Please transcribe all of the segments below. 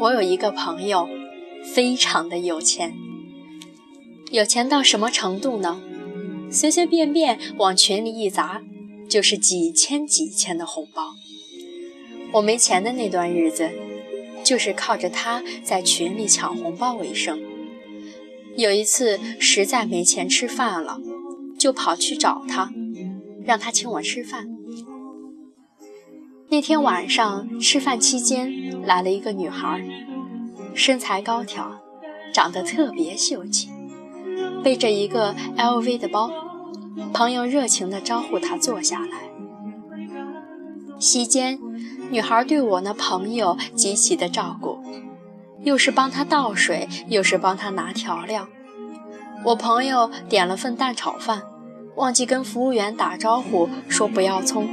我有一个朋友，非常的有钱，有钱到什么程度呢？随随便便往群里一砸，就是几千几千的红包。我没钱的那段日子，就是靠着他在群里抢红包为生。有一次实在没钱吃饭了，就跑去找他，让他请我吃饭。那天晚上吃饭期间，来了一个女孩，身材高挑，长得特别秀气，背着一个 LV 的包。朋友热情地招呼她坐下来。席间，女孩对我那朋友极其的照顾，又是帮他倒水，又是帮他拿调料。我朋友点了份蛋炒饭，忘记跟服务员打招呼，说不要葱。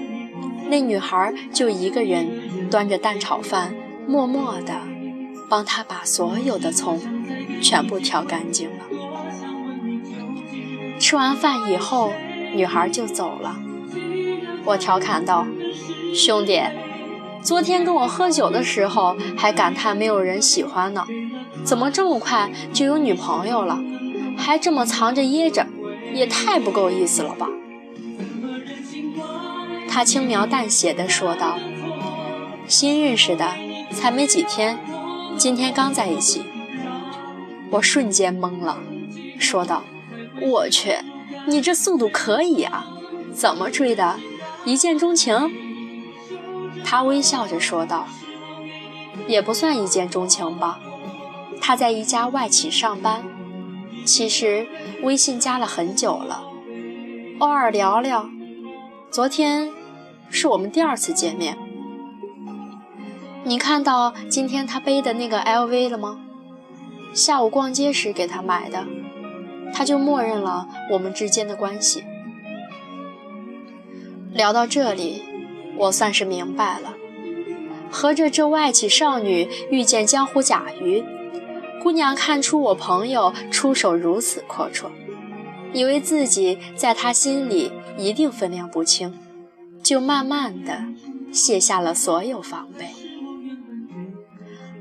那女孩就一个人端着蛋炒饭，默默地帮他把所有的葱全部挑干净了。吃完饭以后，女孩就走了。我调侃道：“兄弟，昨天跟我喝酒的时候还感叹没有人喜欢呢，怎么这么快就有女朋友了？还这么藏着掖着，也太不够意思了吧？”他轻描淡写的说道：“新认识的，才没几天，今天刚在一起。”我瞬间懵了，说道：“我去，你这速度可以啊！怎么追的？一见钟情？”他微笑着说道：“也不算一见钟情吧。他在一家外企上班，其实微信加了很久了，偶尔聊聊。昨天。”是我们第二次见面。你看到今天他背的那个 LV 了吗？下午逛街时给他买的，他就默认了我们之间的关系。聊到这里，我算是明白了，合着这外企少女遇见江湖甲鱼，姑娘看出我朋友出手如此阔绰，以为自己在他心里一定分量不轻。就慢慢的卸下了所有防备，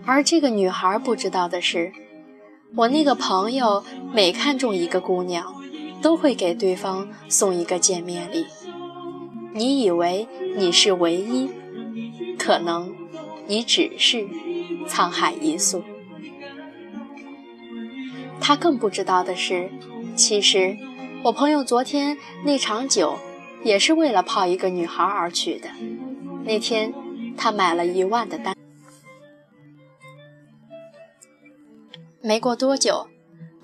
而这个女孩不知道的是，我那个朋友每看中一个姑娘，都会给对方送一个见面礼。你以为你是唯一，可能你只是沧海一粟。他更不知道的是，其实我朋友昨天那场酒。也是为了泡一个女孩而去的。那天，他买了一万的单。没过多久，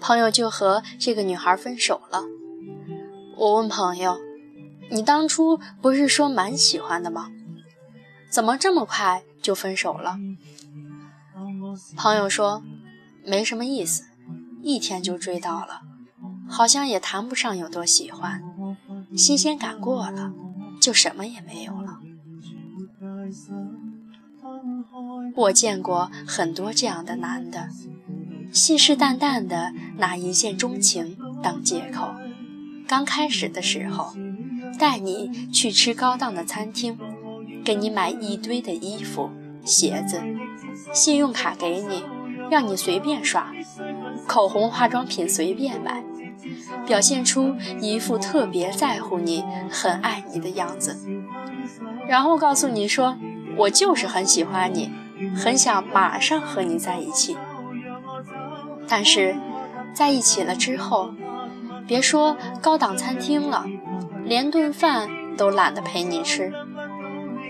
朋友就和这个女孩分手了。我问朋友：“你当初不是说蛮喜欢的吗？怎么这么快就分手了？”朋友说：“没什么意思，一天就追到了，好像也谈不上有多喜欢。”新鲜感过了，就什么也没有了。我见过很多这样的男的，信誓旦旦的拿一见钟情当借口。刚开始的时候，带你去吃高档的餐厅，给你买一堆的衣服、鞋子，信用卡给你，让你随便刷，口红、化妆品随便买。表现出一副特别在乎你、很爱你的样子，然后告诉你说：“我就是很喜欢你，很想马上和你在一起。”但是，在一起了之后，别说高档餐厅了，连顿饭都懒得陪你吃。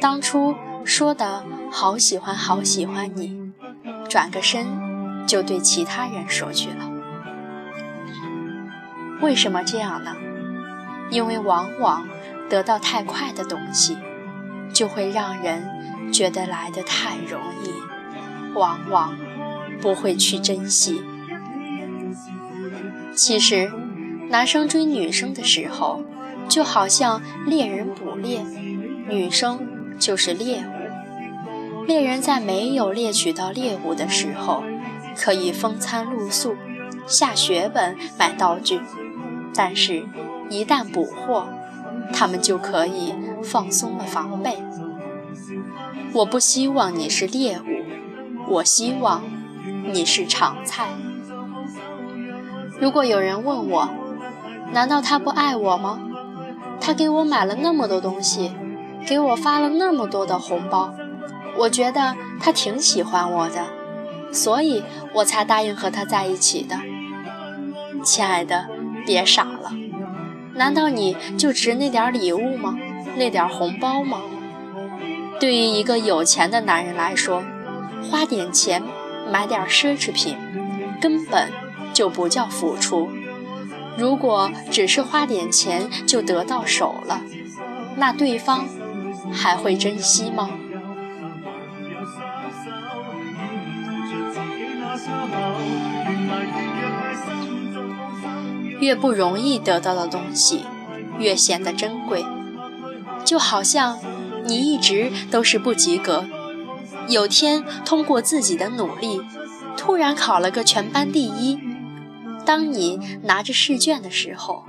当初说的好喜欢、好喜欢你，转个身就对其他人说去了。为什么这样呢？因为往往得到太快的东西，就会让人觉得来得太容易，往往不会去珍惜。其实，男生追女生的时候，就好像猎人捕猎，女生就是猎物。猎人在没有猎取到猎物的时候，可以风餐露宿，下血本买道具。但是，一旦捕获，他们就可以放松了防备。我不希望你是猎物，我希望你是常菜。如果有人问我，难道他不爱我吗？他给我买了那么多东西，给我发了那么多的红包，我觉得他挺喜欢我的，所以我才答应和他在一起的。亲爱的，别傻了，难道你就值那点礼物吗？那点红包吗？对于一个有钱的男人来说，花点钱买点奢侈品，根本就不叫付出。如果只是花点钱就得到手了，那对方还会珍惜吗？越不容易得到的东西，越显得珍贵。就好像你一直都是不及格，有天通过自己的努力，突然考了个全班第一。当你拿着试卷的时候，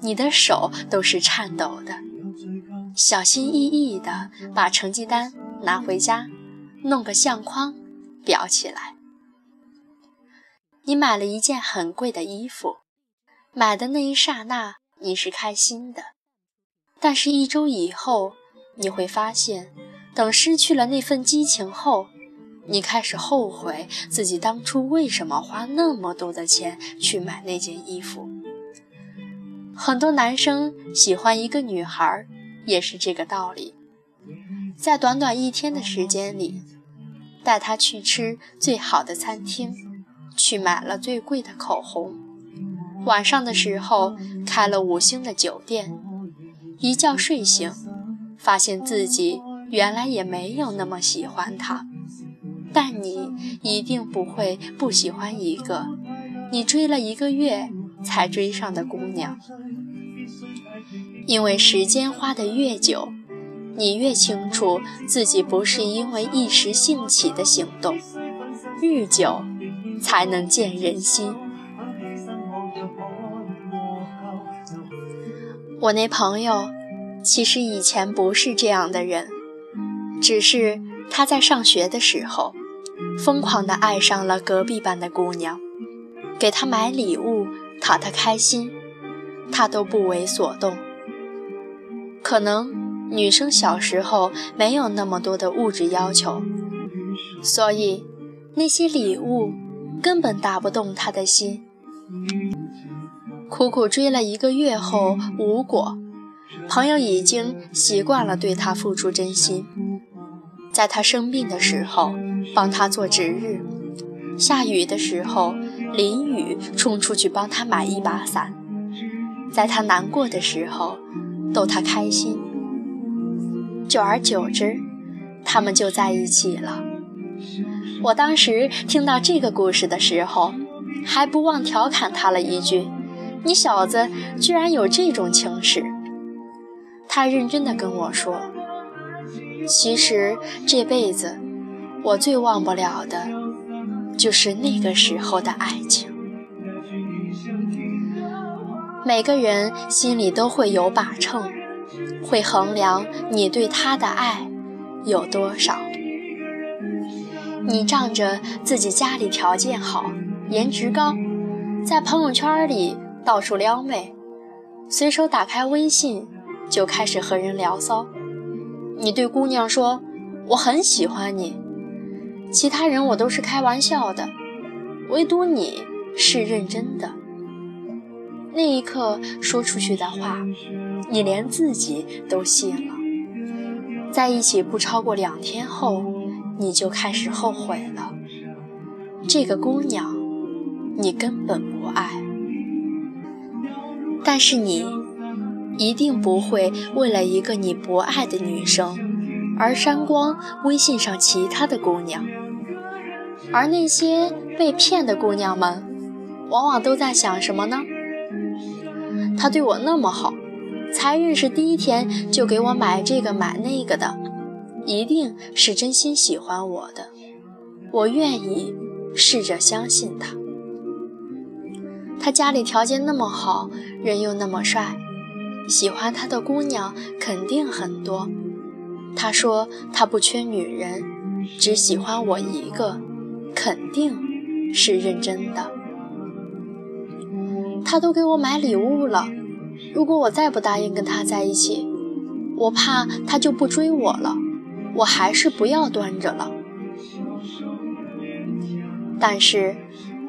你的手都是颤抖的，小心翼翼地把成绩单拿回家，弄个相框裱起来。你买了一件很贵的衣服，买的那一刹那你是开心的，但是一周以后，你会发现，等失去了那份激情后。你开始后悔自己当初为什么花那么多的钱去买那件衣服。很多男生喜欢一个女孩，也是这个道理。在短短一天的时间里，带她去吃最好的餐厅，去买了最贵的口红，晚上的时候开了五星的酒店，一觉睡醒，发现自己原来也没有那么喜欢他。但你一定不会不喜欢一个你追了一个月才追上的姑娘，因为时间花得越久，你越清楚自己不是因为一时兴起的行动，日久才能见人心。我那朋友其实以前不是这样的人，只是他在上学的时候。疯狂地爱上了隔壁班的姑娘，给她买礼物讨她开心，她都不为所动。可能女生小时候没有那么多的物质要求，所以那些礼物根本打不动她的心。苦苦追了一个月后无果，朋友已经习惯了对他付出真心，在他生病的时候。帮他做值日，下雨的时候淋雨冲出去帮他买一把伞，在他难过的时候逗他开心。久而久之，他们就在一起了。我当时听到这个故事的时候，还不忘调侃他了一句：“你小子居然有这种情史。”他认真的跟我说：“其实这辈子……”我最忘不了的，就是那个时候的爱情。每个人心里都会有把秤，会衡量你对他的爱有多少。你仗着自己家里条件好、颜值高，在朋友圈里到处撩妹，随手打开微信就开始和人聊骚。你对姑娘说：“我很喜欢你。”其他人我都是开玩笑的，唯独你是认真的。那一刻说出去的话，你连自己都信了。在一起不超过两天后，你就开始后悔了。这个姑娘，你根本不爱。但是你一定不会为了一个你不爱的女生。而删光微信上其他的姑娘，而那些被骗的姑娘们，往往都在想什么呢？他对我那么好，才认识第一天就给我买这个买那个的，一定是真心喜欢我的。我愿意试着相信他。他家里条件那么好，人又那么帅，喜欢他的姑娘肯定很多。他说他不缺女人，只喜欢我一个，肯定是认真的。他都给我买礼物了，如果我再不答应跟他在一起，我怕他就不追我了。我还是不要端着了。但是，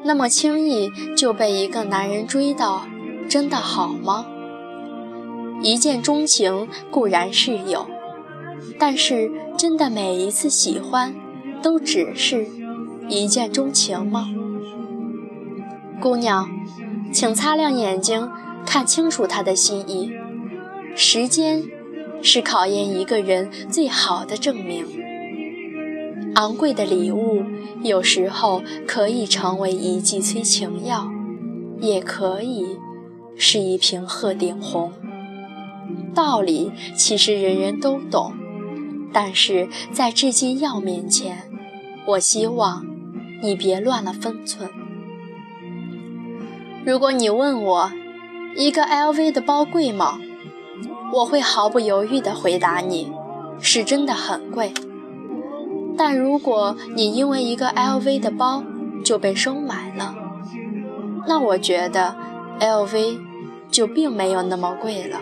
那么轻易就被一个男人追到，真的好吗？一见钟情固然是有，但是真的每一次喜欢，都只是一见钟情吗？姑娘，请擦亮眼睛，看清楚他的心意。时间是考验一个人最好的证明。昂贵的礼物有时候可以成为一剂催情药，也可以是一瓶鹤顶红。道理其实人人都懂，但是在这剂药面前，我希望你别乱了分寸。如果你问我一个 LV 的包贵吗？我会毫不犹豫地回答你，是真的很贵。但如果你因为一个 LV 的包就被收买了，那我觉得 LV 就并没有那么贵了。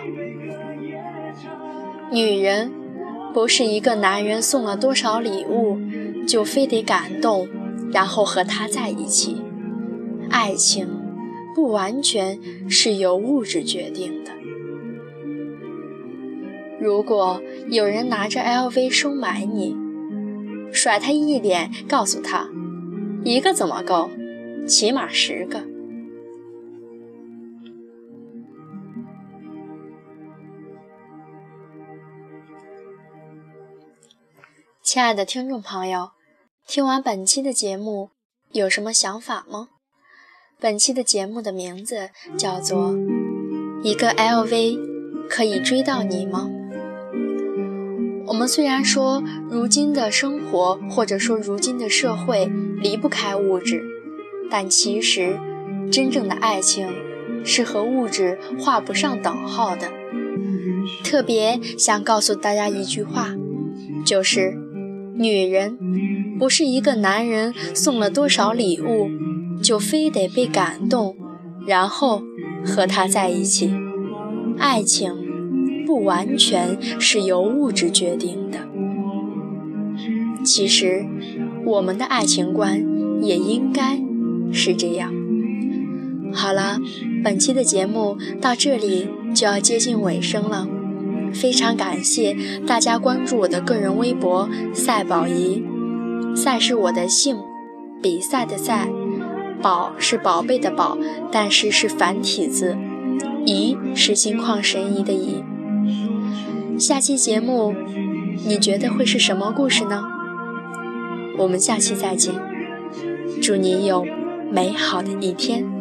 女人不是一个男人送了多少礼物就非得感动，然后和他在一起。爱情不完全是由物质决定的。如果有人拿着 LV 收买你，甩他一脸，告诉他，一个怎么够，起码十个。亲爱的听众朋友，听完本期的节目，有什么想法吗？本期的节目的名字叫做《一个 LV 可以追到你吗》。我们虽然说如今的生活或者说如今的社会离不开物质，但其实真正的爱情是和物质画不上等号的。特别想告诉大家一句话，就是。女人不是一个男人送了多少礼物，就非得被感动，然后和他在一起。爱情不完全是由物质决定的。其实，我们的爱情观也应该是这样。好了，本期的节目到这里就要接近尾声了。非常感谢大家关注我的个人微博“赛宝仪”，赛是我的姓，比赛的赛，宝是宝贝的宝，但是是繁体字，仪是心旷神怡的怡。下期节目你觉得会是什么故事呢？我们下期再见，祝你有美好的一天。